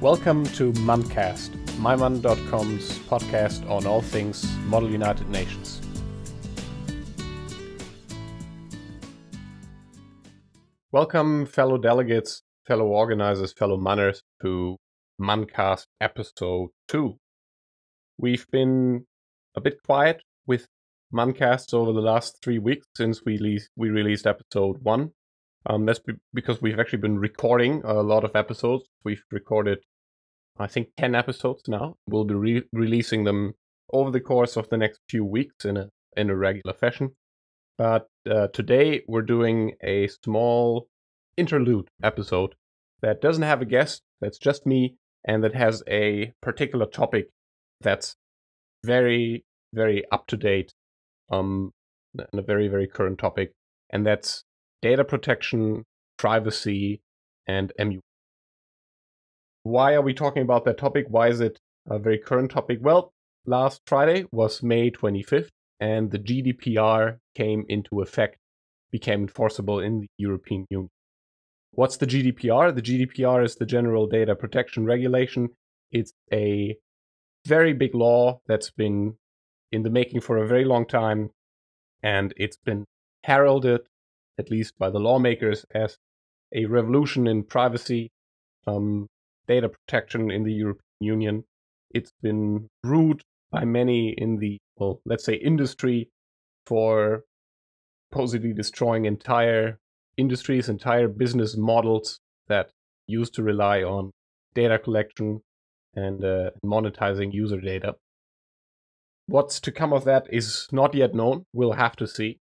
Welcome to MUNcast, mymun.com's podcast on all things Model United Nations. Welcome, fellow delegates, fellow organizers, fellow munners, to MUNcast episode 2. We've been a bit quiet with MUNcasts over the last three weeks since we, le- we released episode 1. Um, that's be- because we've actually been recording a lot of episodes. We've recorded, I think, 10 episodes now. We'll be re- releasing them over the course of the next few weeks in a, in a regular fashion. But uh, today we're doing a small interlude episode that doesn't have a guest, that's just me, and that has a particular topic that's very, very up to date, um, and a very, very current topic, and that's data protection, privacy, and MU. Why are we talking about that topic? Why is it a very current topic? Well, last Friday was May 25th, and the GDPR came into effect, became enforceable in the European Union. What's the GDPR? The GDPR is the General Data Protection Regulation. It's a very big law that's been in the making for a very long time, and it's been heralded at least by the lawmakers, as a revolution in privacy, um, data protection in the European Union. It's been rued by many in the, well, let's say, industry for supposedly destroying entire industries, entire business models that used to rely on data collection and uh, monetizing user data. What's to come of that is not yet known. We'll have to see.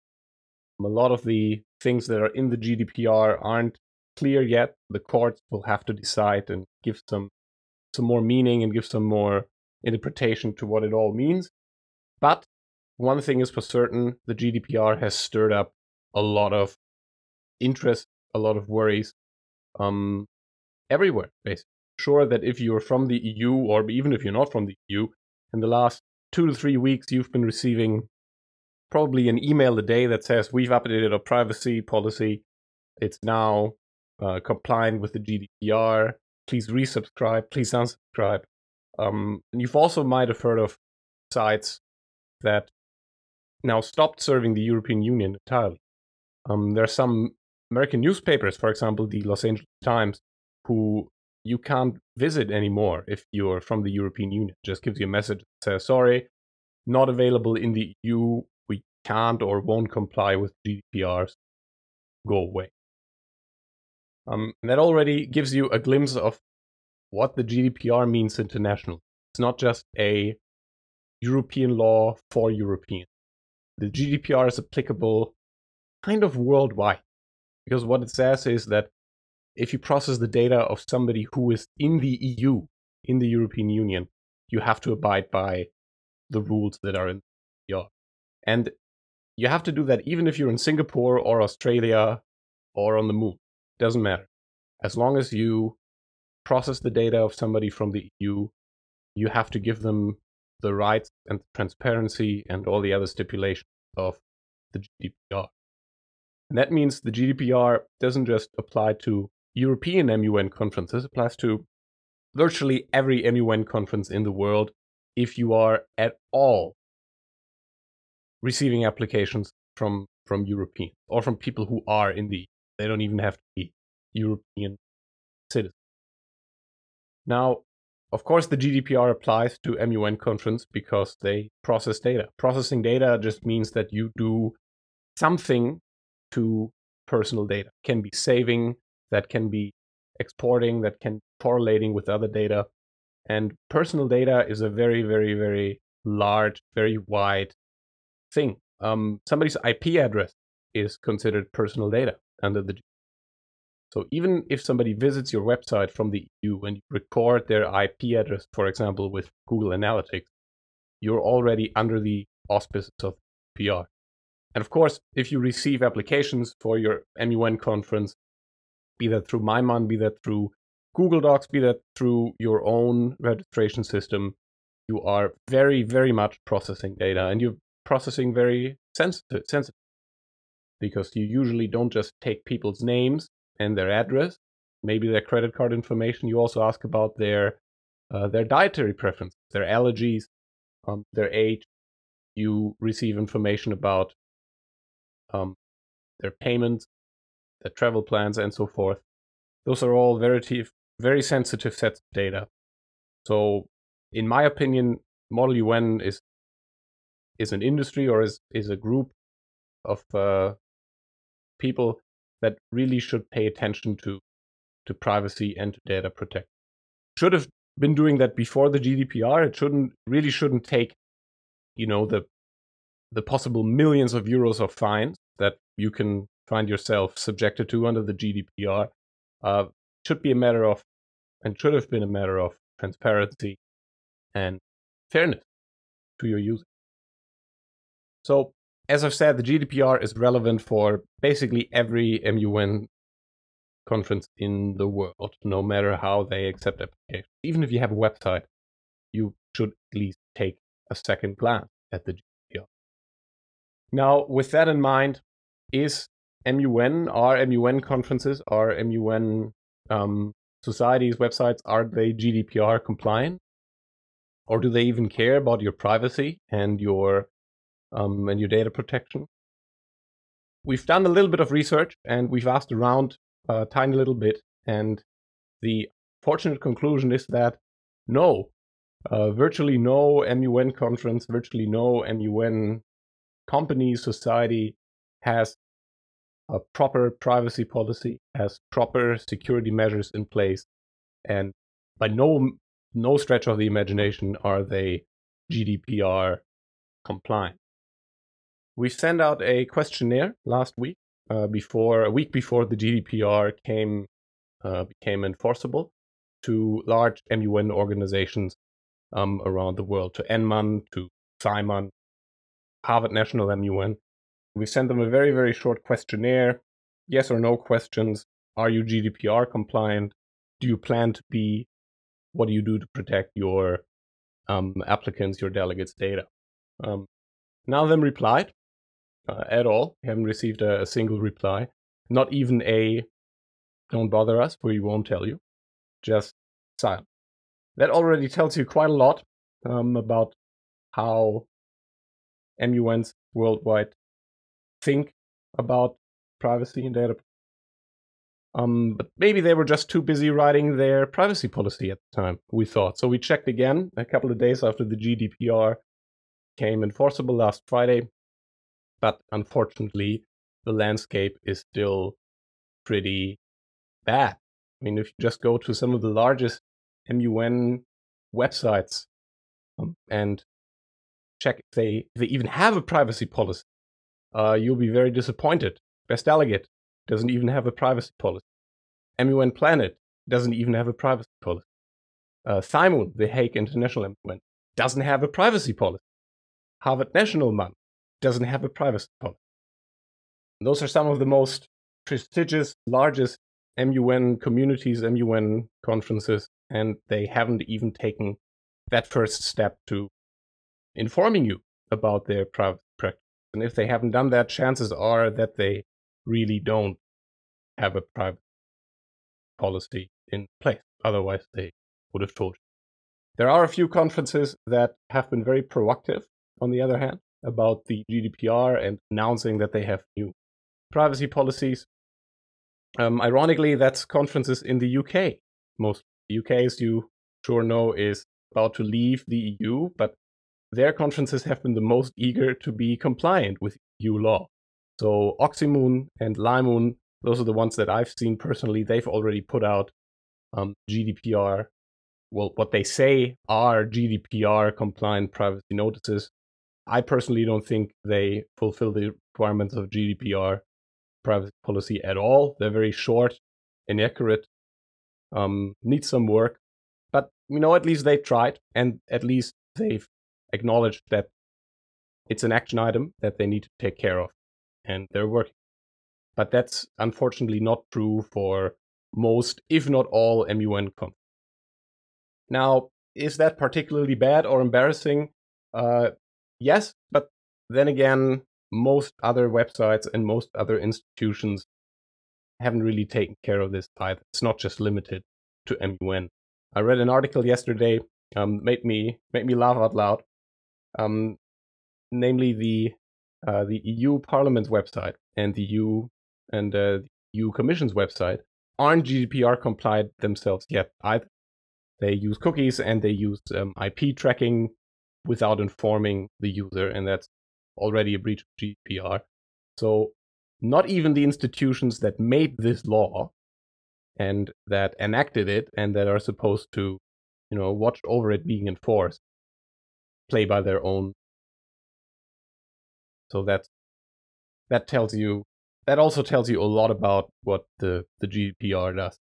A lot of the things that are in the GDPR aren't clear yet. The courts will have to decide and give some some more meaning and give some more interpretation to what it all means. But one thing is for certain, the GDPR has stirred up a lot of interest, a lot of worries um, everywhere, basically. Sure that if you're from the EU, or even if you're not from the EU, in the last two to three weeks, you've been receiving probably an email a day that says we've updated our privacy policy. It's now uh, compliant with the GDPR. Please resubscribe. Please unsubscribe. Um, and you've also might have heard of sites that now stopped serving the European Union entirely. Um, there are some American newspapers, for example, the Los Angeles Times, who you can't visit anymore if you're from the European Union. Just gives you a message that says, sorry, not available in the EU can't or won't comply with GDPRs go away. Um, that already gives you a glimpse of what the GDPR means internationally. It's not just a European law for Europeans. The GDPR is applicable kind of worldwide because what it says is that if you process the data of somebody who is in the EU, in the European Union, you have to abide by the rules that are in the GDPR. And you have to do that even if you're in Singapore or Australia or on the moon. Doesn't matter. As long as you process the data of somebody from the EU, you have to give them the rights and transparency and all the other stipulations of the GDPR. And that means the GDPR doesn't just apply to European MUN conferences, it applies to virtually every MUN conference in the world if you are at all receiving applications from from European or from people who are in the they don't even have to be European citizens. Now, of course, the GDPR applies to MUN conference because they process data. Processing data just means that you do something to personal data. It can be saving, that can be exporting, that can be correlating with other data. And personal data is a very, very, very large, very wide thing. Um, somebody's IP address is considered personal data under the. So even if somebody visits your website from the EU and you record their IP address, for example, with Google Analytics, you're already under the auspices of PR. And of course, if you receive applications for your MUN conference, be that through MyMun, be that through Google Docs, be that through your own registration system, you are very, very much processing data and you're processing very sensitive, sensitive because you usually don't just take people's names and their address, maybe their credit card information. You also ask about their uh, their dietary preference, their allergies, um, their age. You receive information about um, their payments, their travel plans, and so forth. Those are all very very sensitive sets of data. So, in my opinion, Model UN is is an industry or is is a group of uh, people that really should pay attention to to privacy and to data protection. Should have been doing that before the GDPR. It shouldn't really shouldn't take, you know, the the possible millions of euros of fines that you can find yourself subjected to under the GDPR. Uh, should be a matter of, and should have been a matter of transparency and fairness to your users. So, as I've said, the GDPR is relevant for basically every MUN conference in the world, no matter how they accept applications. Even if you have a website, you should at least take a second glance at the GDPR. Now, with that in mind, is MUN, are MUN conferences, are MUN um, societies, websites, are they GDPR compliant? Or do they even care about your privacy and your um, and your data protection. We've done a little bit of research and we've asked around a tiny little bit, and the fortunate conclusion is that no, uh, virtually no MUN conference, virtually no MUN company, society has a proper privacy policy, has proper security measures in place, and by no no stretch of the imagination are they GDPR compliant. We sent out a questionnaire last week, uh, before a week before the GDPR came uh, became enforceable, to large MUN organizations um, around the world, to NMUN, to Simon, Harvard National MUN. We sent them a very very short questionnaire, yes or no questions. Are you GDPR compliant? Do you plan to be? What do you do to protect your um, applicants, your delegates' data? Um, none of them replied uh, at all. We haven't received a, a, single reply. Not even a don't bother us, we won't tell you. Just silent. That already tells you quite a lot um, about how MUNs worldwide think about privacy and data. Um, but maybe they were just too busy writing their privacy policy at the time, we thought. So we checked again a couple of days after the GDPR came enforceable last Friday but unfortunately, the landscape is still pretty bad. I mean, if you just go to some of the largest MUN websites um, and check if they, if they even have a privacy policy, uh, you'll be very disappointed. Best Delegate doesn't even have a privacy policy. MUN Planet doesn't even have a privacy policy. Uh, THIMUN, the Hague International MUN, doesn't have a privacy policy. Harvard National MUN doesn't have a privacy policy. Those are some of the most prestigious, largest MUN communities, MUN conferences, and they haven't even taken that first step to informing you about their private practice. And if they haven't done that, chances are that they really don't have a private policy in place. Otherwise, they would have told you. There are a few conferences that have been very proactive, on the other hand, about the GDPR and announcing that they have new privacy policies. Um, ironically, that's conferences in the UK. Most the UK, as you sure know, is about to leave the EU, but their conferences have been the most eager to be compliant with EU law. So OxIMUN and LIMUN, those are the ones that I've seen personally. They've already put out um, GDPR, well, what they say are GDPR compliant privacy notices I personally don't think they fulfill the requirements of GDPR privacy policy at all. They're very short, inaccurate, um, need some work. But you know, at least they tried, and at least they've acknowledged that it's an action item that they need to take care of, and they're working. But that's unfortunately not true for most, if not all, MUN companies. Now, is that particularly bad or embarrassing? Uh, Yes, but then again, most other websites and most other institutions haven't really taken care of this either. It's not just limited to MUN. I read an article yesterday, um, made me made me laugh out loud. Um, namely the uh, the EU Parliament's website and the EU and uh, the EU Commission's website aren't GDPR compliant themselves yet either. They use cookies and they use um, IP tracking without informing the user, and that's already a breach of GDPR. So, not even the institutions that made this law and that enacted it and that are supposed to, you know, watch over it being enforced play by their own. So that that tells you that also tells you a lot about what the the GDPR does.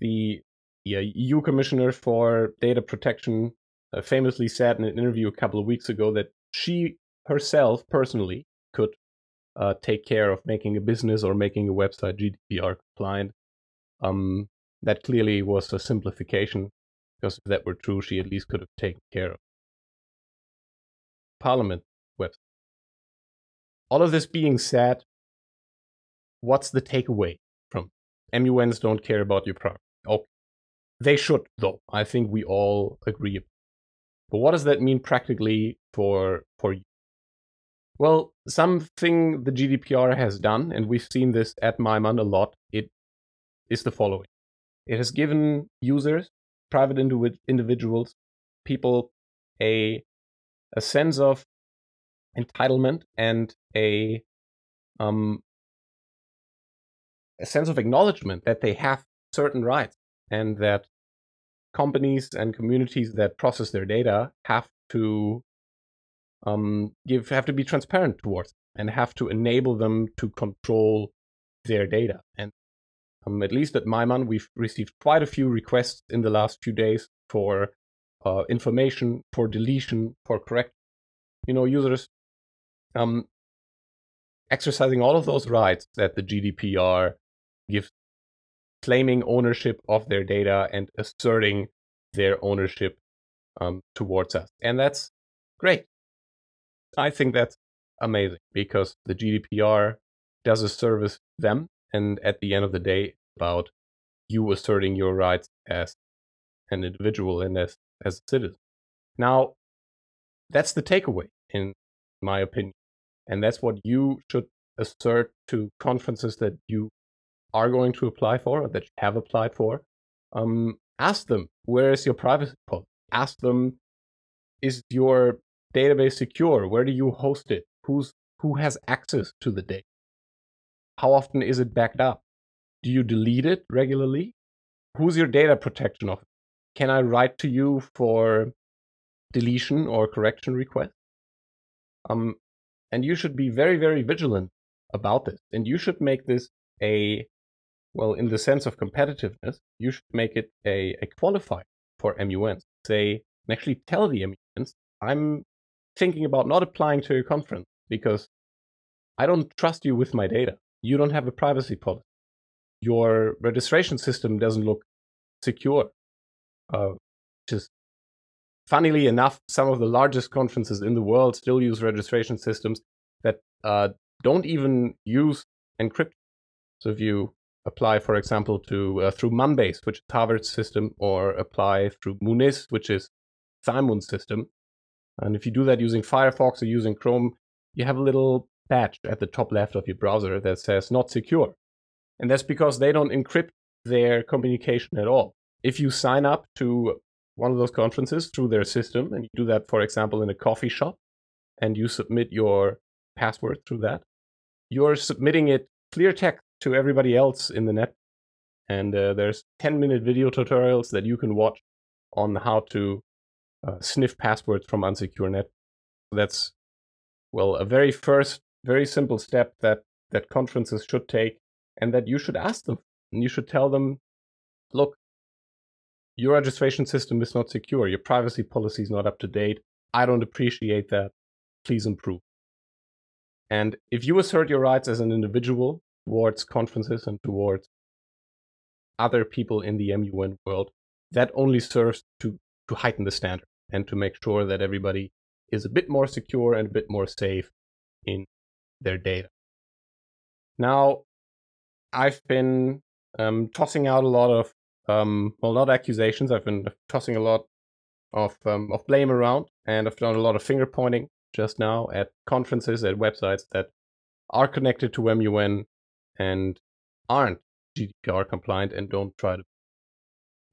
The yeah, EU Commissioner for Data Protection famously said in an interview a couple of weeks ago that she herself personally could uh, take care of making a business or making a website GDPR compliant. Um, that clearly was a simplification, because if that were true, she at least could have taken care of Parliament website. All of this being said, what's the takeaway from MUNs don't care about your product? Okay. They should, though. I think we all agree. But what does that mean practically for for you? Well, something the GDPR has done, and we've seen this at MyMun a lot, it is the following. It has given users, private individ- individuals, people a a sense of entitlement and a um a sense of acknowledgement that they have certain rights and that companies and communities that process their data have to um, give have to be transparent towards and have to enable them to control their data. And um, at least at MyMun, we've received quite a few requests in the last few days for uh, information, for deletion, for correct, you know, users um, exercising all of those rights that the GDPR gives, claiming ownership of their data and asserting their ownership um, towards us. And that's great. I think that's amazing because the GDPR does a service them, and at the end of the day, about you asserting your rights as an individual and as as a citizen. Now, that's the takeaway, in my opinion, and that's what you should assert to conferences that you are going to apply for or that you have applied for. Um, ask them where is your privacy policy. Ask them is your database secure? Where do you host it? Who's who has access to the data? How often is it backed up? Do you delete it regularly? Who's your data protection officer? Can I write to you for deletion or correction request? Um, and you should be very, very vigilant about this. And you should make this a, well, in the sense of competitiveness, you should make it a, a qualifier for MUNs. Say, and actually tell the MUNs, I'm thinking about not applying to your conference because I don't trust you with my data. You don't have a privacy policy. Your registration system doesn't look secure. Uh, just funnily enough, some of the largest conferences in the world still use registration systems that uh, don't even use encryption. So if you apply, for example, to uh, through Munbase, which is Harvard's system, or apply through Munis, which is Simon's system, and if you do that using Firefox or using Chrome, you have a little badge at the top left of your browser that says not secure. And that's because they don't encrypt their communication at all. If you sign up to one of those conferences through their system, and you do that, for example, in a coffee shop, and you submit your password through that, you're submitting it clear text to everybody else in the net. And uh, there's 10 minute video tutorials that you can watch on how to uh, sniff passwords from unsecure net. That's well a very first, very simple step that that conferences should take, and that you should ask them. And you should tell them, look, your registration system is not secure. Your privacy policy is not up to date. I don't appreciate that. Please improve. And if you assert your rights as an individual towards conferences and towards other people in the MUN world, that only serves to, to heighten the standard and to make sure that everybody is a bit more secure and a bit more safe in their data. Now, I've been um, tossing out a lot of, um, well, not accusations. I've been tossing a lot of um, of blame around, and I've done a lot of finger pointing just now at conferences, at websites that are connected to MUN and aren't GDPR compliant and don't try to.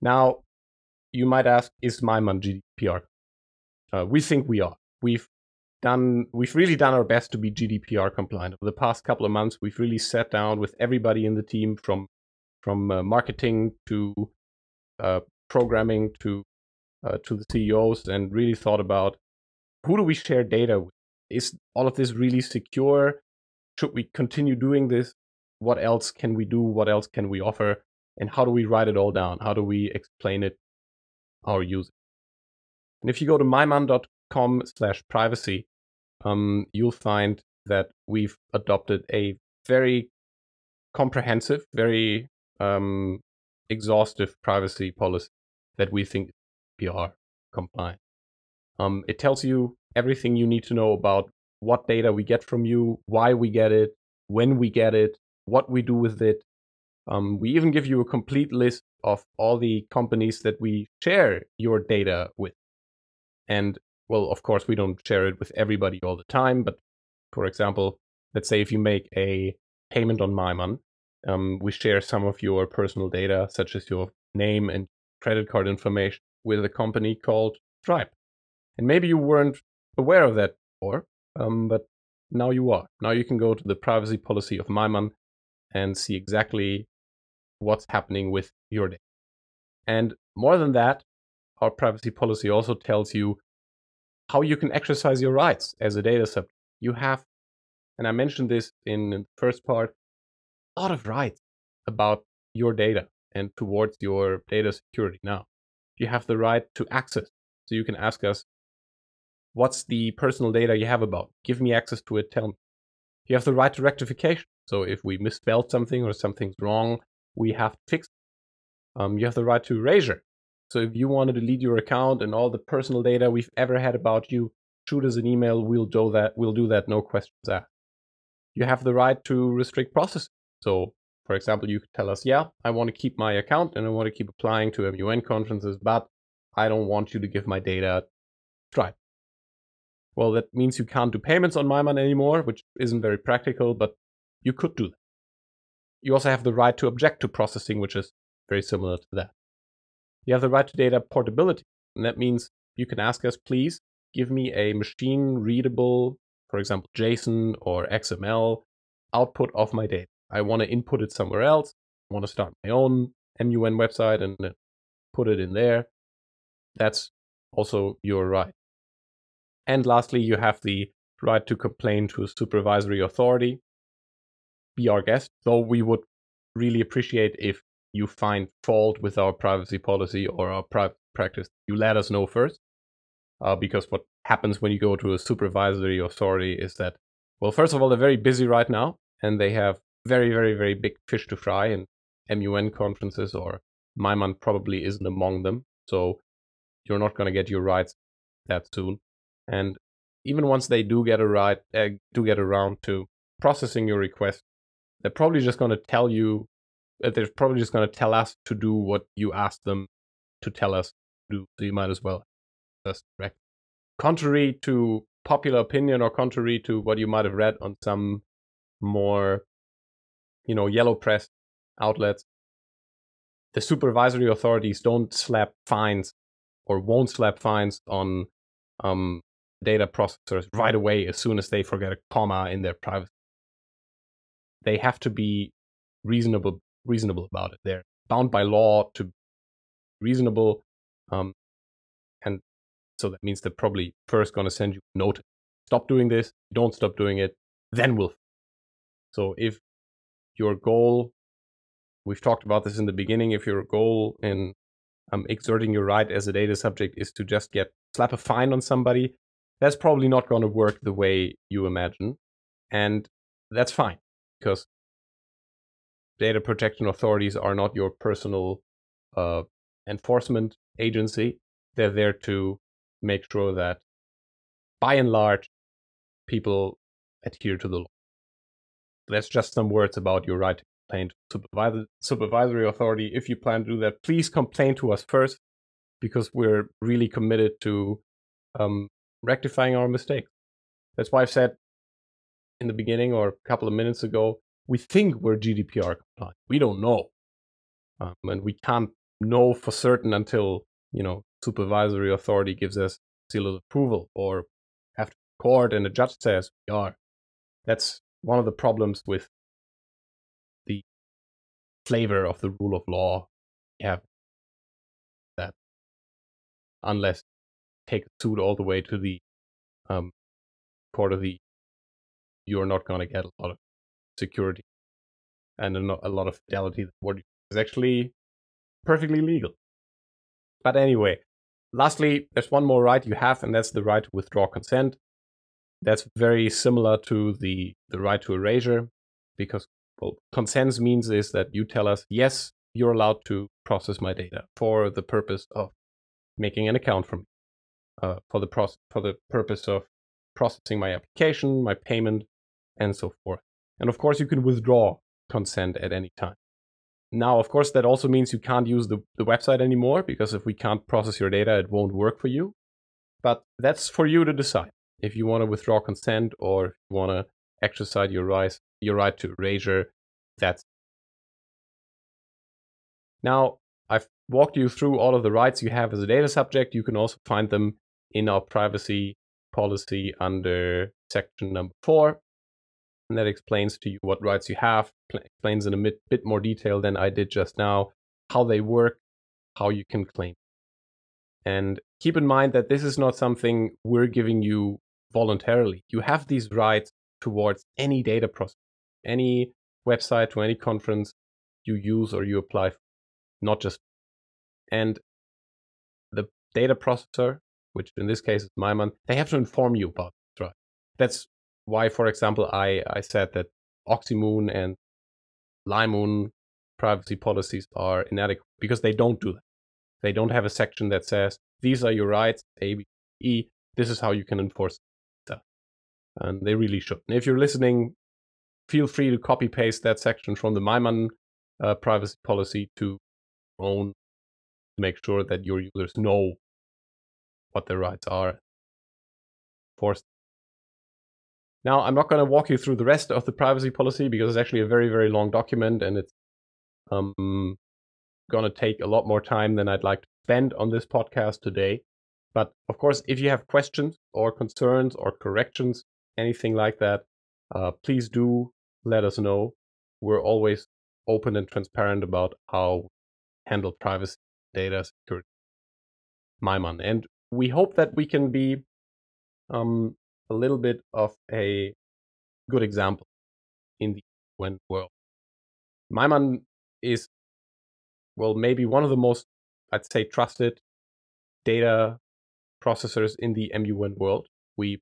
Now, you might ask, is MyMun GDPR? Uh, we think we are. We've done, we've really done our best to be GDPR compliant. Over the past couple of months, we've really sat down with everybody in the team, from from uh, marketing to uh, programming to uh, to the CEOs, and really thought about who do we share data with? Is all of this really secure? Should we continue doing this? What else can we do? What else can we offer? And how do we write it all down? How do we explain it our users? And if you go to mymun.com slash privacy, um, you'll find that we've adopted a very comprehensive, very um, exhaustive privacy policy that we think PR compliant. Um, it tells you everything you need to know about what data we get from you, why we get it, when we get it, what we do with it. Um, we even give you a complete list of all the companies that we share your data with. And well, of course, we don't share it with everybody all the time, but for example, let's say if you make a payment on MyMun, um, we share some of your personal data, such as your name and credit card information, with a company called Stripe. And maybe you weren't aware of that before, um, but now you are. Now you can go to the privacy policy of MyMun and see exactly what's happening with your data. And more than that, our privacy policy also tells you how you can exercise your rights as a data subject. You have, and I mentioned this in the first part, a lot of rights about your data and towards your data security. Now, you have the right to access. So you can ask us, what's the personal data you have about? Give me access to it. Tell me. You have the right to rectification. So if we misspelled something or something's wrong, we have to fix it. Um, you have the right to erasure. So if you want to delete your account and all the personal data we've ever had about you, shoot us an email. We'll do that. We'll do that. No questions asked. You have the right to restrict processing. So, for example, you could tell us, yeah, I want to keep my account and I want to keep applying to MUN conferences, but I don't want you to give my data Stripe. Well, that means you can't do payments on MyMun anymore, which isn't very practical, but you could do that. You also have the right to object to processing, which is very similar to that. You have the right to data portability, and that means you can ask us, please give me a machine readable, for example, JSON or XML output of my data. I want to input it somewhere else. I want to start my own MUN website and put it in there. That's also your right. And lastly, you have the right to complain to a supervisory authority. Be our guest, though we would really appreciate if you find fault with our privacy policy or our private practice. You let us know first. Uh, because what happens when you go to a supervisory authority is that, well, first of all, they're very busy right now and they have very, very, very big fish to fry, and MUN conferences or MyMun probably isn't among them. So you're not going to get your rights that soon. And even once they do get a right, uh, do get around to processing your request, they're probably just going to tell you, uh, they're probably just going to tell us to do what you asked them to tell us to do. So you might as well just direct. Contrary to popular opinion or contrary to what you might have read on some more, you know, yellow press outlets, the supervisory authorities don't slap fines or won't slap fines on um, data processors right away as soon as they forget a comma in their privacy. They have to be reasonable reasonable about it. They're bound by law to be reasonable, um, and so that means they're probably first going to send you a notice. Stop doing this. Don't stop doing it. Then we'll. So if your goal, we've talked about this in the beginning. If your goal in um, exerting your right as a data subject is to just get slap a fine on somebody, that's probably not going to work the way you imagine. And that's fine because data protection authorities are not your personal uh, enforcement agency. They're there to make sure that, by and large, people adhere to the law. That's just some words about your right to complain to supervisor, supervisory authority. If you plan to do that, please complain to us first because we're really committed to um, rectifying our mistakes. That's why I've said in the beginning or a couple of minutes ago, we think we're GDPR compliant. We don't know. Um, and we can't know for certain until, you know, supervisory authority gives us seal of approval or after court and the judge says we are. That's one of the problems with the flavor of the rule of law we have that unless take a suit all the way to the um, court of the you're not going to get a lot of security and a, lot of fidelity what is actually perfectly legal. But anyway lastly there's one more right you have and that's the right to withdraw consent. That's very similar to the the right to erasure because well consent means is that you tell us yes you're allowed to process my data for the purpose of making an account for me uh, for the process for the purpose of processing my application my payment and so forth and of course you can withdraw consent at any time now of course that also means you can't use the, the website anymore because if we can't process your data it won't work for you but that's for you to decide if you want to withdraw consent or if you want to exercise your right, your right to erasure, that's now I've walked you through all of the rights you have as a data subject. You can also find them in our privacy policy under section number four. And that explains to you what rights you have, explains in a bit, bit more detail than I did just now, how they work, how you can claim. And keep in mind that this is not something we're giving you voluntarily. You have these rights towards any data process, any website to any conference you use or you apply, for, not just. And the data processor, which in this case is my MyMun, they have to inform you about this right. That's why, for example, I, I said that OxIMUN and LIMUN privacy policies are inadequate because they don't do that. They don't have a section that says these are your rights, A, B, E. This is how you can enforce stuff. and they really should. And if you're listening, feel free to copy paste that section from the MyMun uh, privacy policy to own to make sure that your users know what their rights are. Forced. Now, I'm not going to walk you through the rest of the privacy policy because it's actually a very, very long document and it's um, going to take a lot more time than I'd like to spend on this podcast today. But of course, if you have questions or concerns or corrections, anything like that, uh, please do let us know. We're always open and transparent about how we handle privacy, data security, MyMun. And we hope that we can be um, a little bit of a good example in the UN world. MyMun is, well, maybe one of the most, I'd say, trusted data processors in the MUN world. We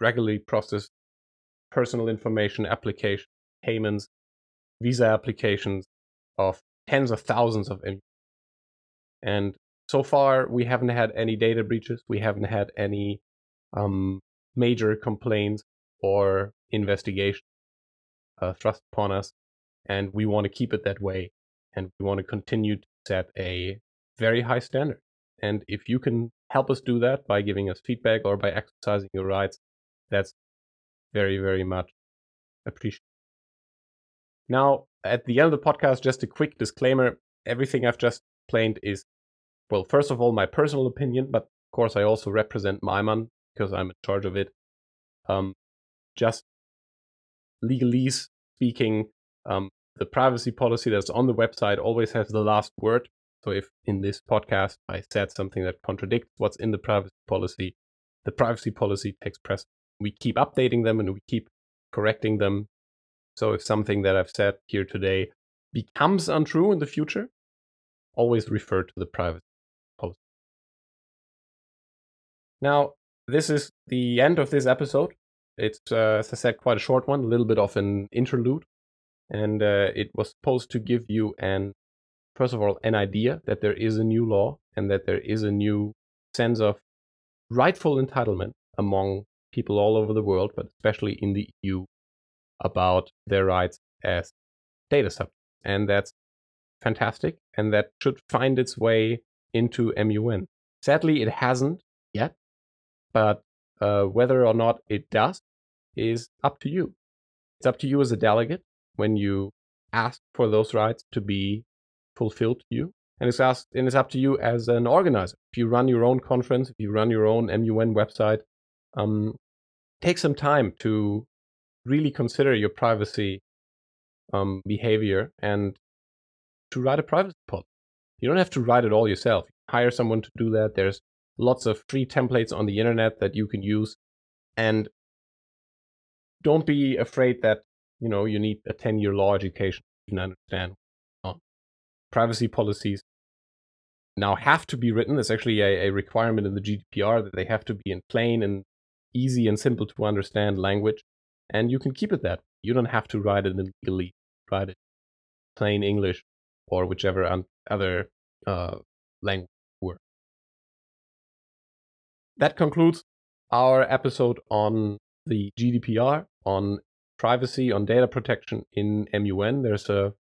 regularly process personal information application payments, visa applications of tens of thousands of and so far we haven't had any data breaches we haven't had any um, major complaints or investigation uh, thrust upon us and we want to keep it that way and we want to continue to set a very high standard and if you can help us do that by giving us feedback or by exercising your rights that's very, very much appreciated. Now, at the end of the podcast, just a quick disclaimer everything I've just explained is, well, first of all, my personal opinion, but of course, I also represent MyMun because I'm in charge of it. Um, just legalese speaking, um, the privacy policy that's on the website always has the last word. So if in this podcast I said something that contradicts what's in the privacy policy, the privacy policy takes precedence we keep updating them and we keep correcting them. So if something that I've said here today becomes untrue in the future, always refer to the privacy policy. Now, this is the end of this episode. It's, uh, as I said, quite a short one, a little bit of an interlude. And uh, it was supposed to give you an, first of all, an idea that there is a new law and that there is a new sense of rightful entitlement among people all over the world, but especially in the EU, about their rights as data subjects. and that's fantastic, and that should find its way into MUN. Sadly, it hasn't yet, but uh, whether or not it does is up to you. It's up to you as a delegate when you ask for those rights to be fulfilled to you. And it's, asked, and it's up to you as an organizer. If you run your own conference, if you run your own MUN website, um, take some time to really consider your privacy um, behavior and to write a privacy policy. You don't have to write it all yourself. Hire someone to do that. There's lots of free templates on the internet that you can use. And don't be afraid that, you know, you need a 10 year law education to even understand. Privacy policies now have to be written. There's actually a, a requirement in the GDPR that they have to be in plain and easy and simple to understand language. And you can keep it that. You don't have to write it in legally, write it plain English or whichever other uh, language. That concludes our episode on the GDPR, on privacy, on data protection in MUN. There's a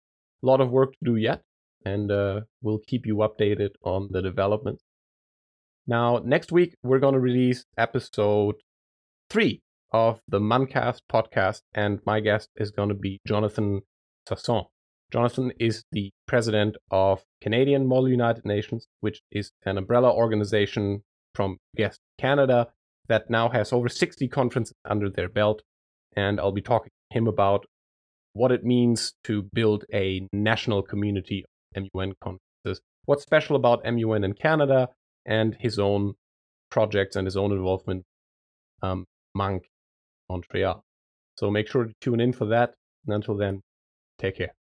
lot of work to do yet, and uh, we'll keep you updated on the development. Now, next week, we're going to release episode three of the Muncast podcast, and my guest is going to be Jonathan Sasson. Jonathan is the president of Canadian Model United Nations, which is an umbrella organization from Guest Canada that now has over 60 conferences under their belt. And I'll be talking to him about what it means to build a national community of MUN conferences, what's special about MUN in Canada, and his own projects and his own involvement um, Monk Montreal. So make sure to tune in for that. And until then, take care.